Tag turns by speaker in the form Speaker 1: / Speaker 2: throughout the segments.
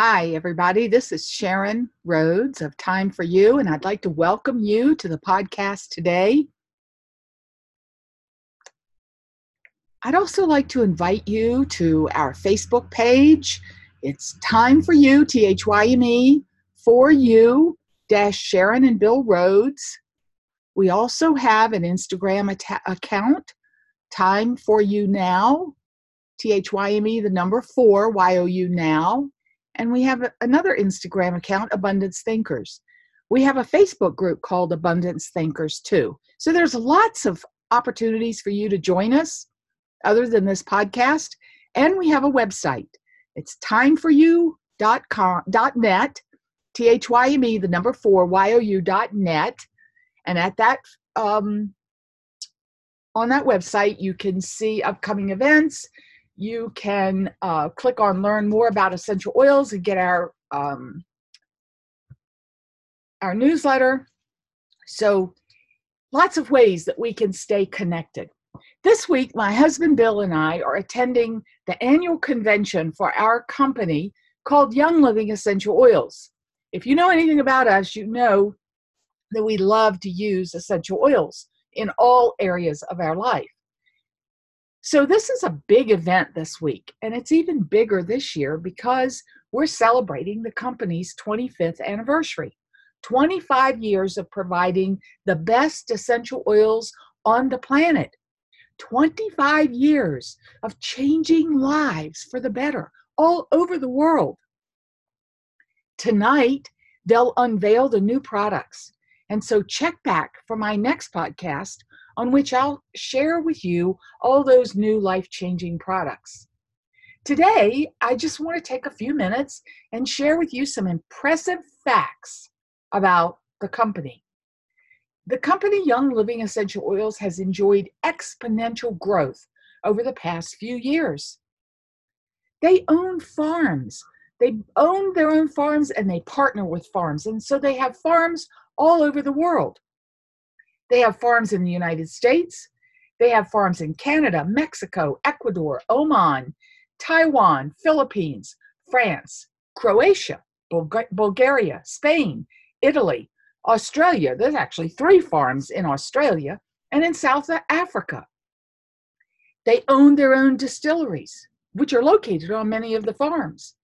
Speaker 1: Hi, everybody. This is Sharon Rhodes of Thyme for You, and I'd like to welcome you to the podcast today. I'd also like to invite you to our Facebook page. It's Thyme for You, T H Y M E, for you, dash Sharon and Bill Rhodes. We also have an Instagram at- account, Thyme for You Now, T H Y M E, the number four, Y O U Now. And we have another Instagram account, Abundance Thinkers. We have a Facebook group called Abundance Thinkers too. So there's lots of opportunities for you to join us other than this podcast. And we have a website. It's timeforyou.com.net, T H Y M E, the number four, Y O U.net. And at that, um, on that website, you can see upcoming events you can uh, click on learn more about essential oils and get our um, our newsletter. So lots of ways that we can stay connected. This week my husband bill and i are attending the annual convention for our company called young living essential oils. If you know anything about us you know that we love to use essential oils in all areas of our life so, this is a big event this week, and it's even bigger this year because we're celebrating the company's 25th anniversary. 25 years of providing the best essential oils on the planet. 25 years of changing lives for the better all over the world. Tonight, they'll unveil the new products. And so check back for my next podcast on which I'll share with you all those new life changing products. Today, I just want to take a few minutes and share with you some impressive facts about the company. The company Young Living Essential Oils has enjoyed exponential growth over the past few years. They own farms. They own their own farms and they partner with farms. And so they have farms all over the world. They have farms in the United States. They have farms in Canada, Mexico, Ecuador, Oman, Taiwan, Philippines, France, Croatia, Bulgaria, Spain, Italy, Australia. There's actually three farms in Australia and in South Africa. They own their own distilleries, which are located on many of the farms.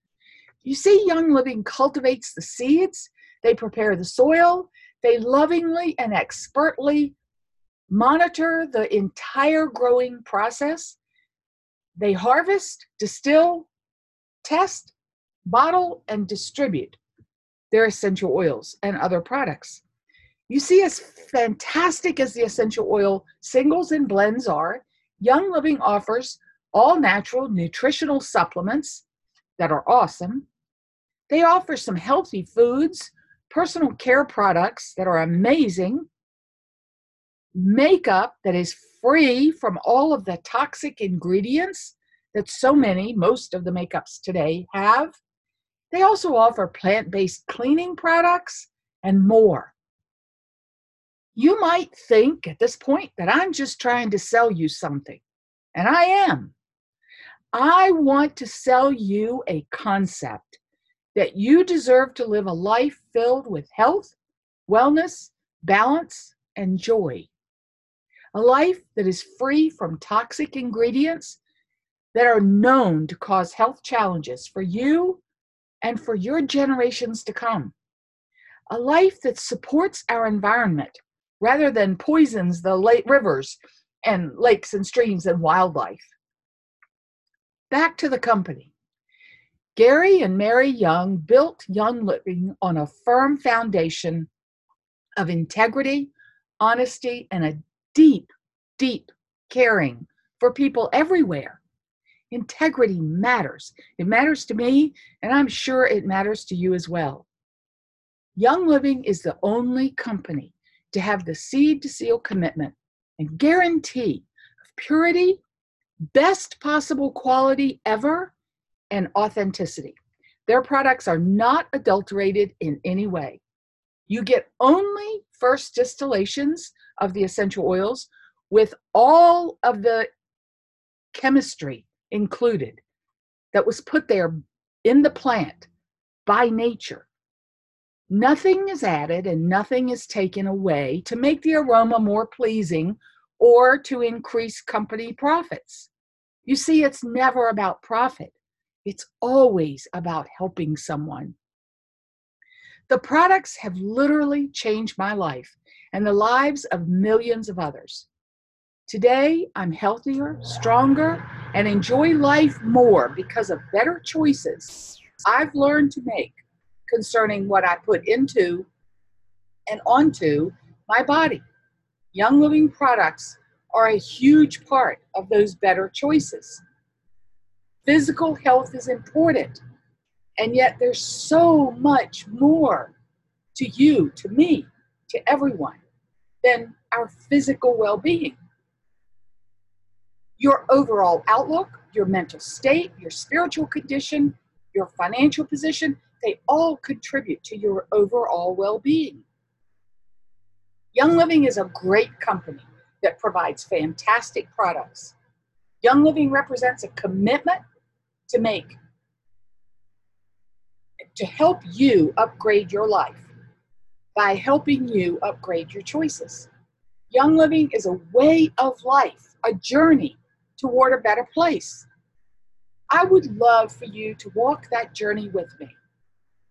Speaker 1: You see, Young Living cultivates the seeds, they prepare the soil, they lovingly and expertly monitor the entire growing process. They harvest, distill, test, bottle, and distribute their essential oils and other products. You see, as fantastic as the essential oil singles and blends are, Young Living offers all natural nutritional supplements that are awesome. They offer some healthy foods personal care products that are amazing, makeup that is free from all of the toxic ingredients that so many, most of the makeups today have. They also offer plant based cleaning products and more. You might think at this point that I'm just trying to sell you something, and I am. I want to sell you a concept that you deserve to live a life filled with health, wellness, balance, and joy. A life that is free from toxic ingredients that are known to cause health challenges for you and for your generations to come. A life that supports our environment rather than poisons the lake rivers and lakes and streams and wildlife. Back to the company. Gary and Mary Young built Young Living on a firm foundation of integrity, honesty, and a deep, deep caring for people everywhere. Integrity matters. It matters to me, and I'm sure it matters to you as well. Young Living is the only company to have the seed to seal commitment and guarantee of purity, best possible quality ever, and authenticity. Their products are not adulterated in any way. You get only first distillations of the essential oils with all of the chemistry included that was put there in the plant by nature. Nothing is added and nothing is taken away to make the aroma more pleasing or to increase company profits. You see, it's never about profit, it's always about helping someone. The products have literally changed my life and the lives of millions of others. Today, I'm healthier, stronger, and enjoy life more because of better choices I've learned to make concerning what I put into and onto my body. Young Living products are a huge part of those better choices. Physical health is important, and yet there's so much more to you, to me, to everyone than our physical well being. Your overall outlook, your mental state, your spiritual condition, your financial position, they all contribute to your overall well being. Young Living is a great company that provides fantastic products. Young Living represents a commitment to make, to help you upgrade your life by helping you upgrade your choices. Young Living is a way of life, a journey toward a better place. I would love for you to walk that journey with me.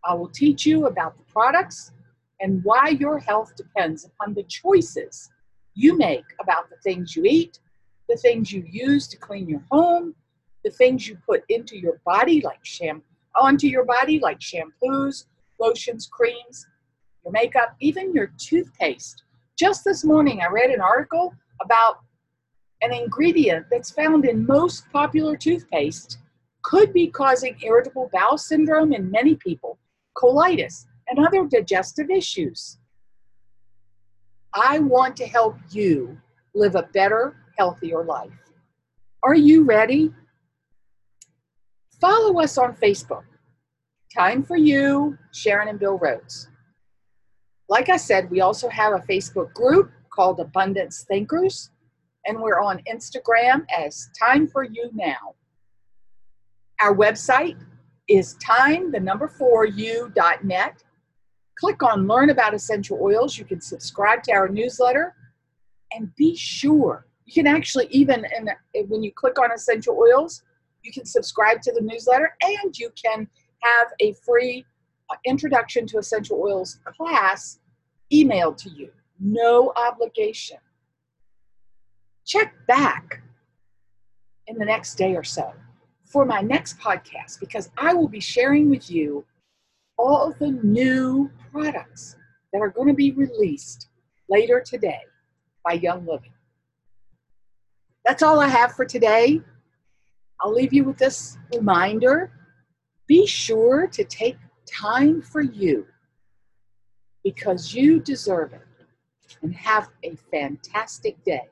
Speaker 1: I will teach you about the products and why your health depends upon the choices you make about the things you eat, the things you use to clean your home, the things you put into your body like onto your body like shampoos, lotions, creams, your makeup, even your toothpaste. Just this morning I read an article about an ingredient that's found in most popular toothpaste could be causing irritable bowel syndrome in many people, colitis, and other digestive issues. I want to help you live a better, healthier life. Are you ready? Follow us on Facebook. Thyme for You, Sharon and Bill Rhodes. Like I said, we also have a Facebook group called Abundance Thinkers, and we're on Instagram as Thyme for You Now. Our website is time, the number four, u.net. Click on Learn About Essential Oils. You can subscribe to our newsletter and be sure. You can actually, even when you click on Essential Oils, you can subscribe to the newsletter and you can have a free uh, introduction to essential oils class emailed to you. No obligation. Check back in the next day or so for my next podcast because I will be sharing with you all of the new products that are going to be released later today by Young Living. That's all I have for today. I'll leave you with this reminder be sure to take time for you because you deserve it and have a fantastic day.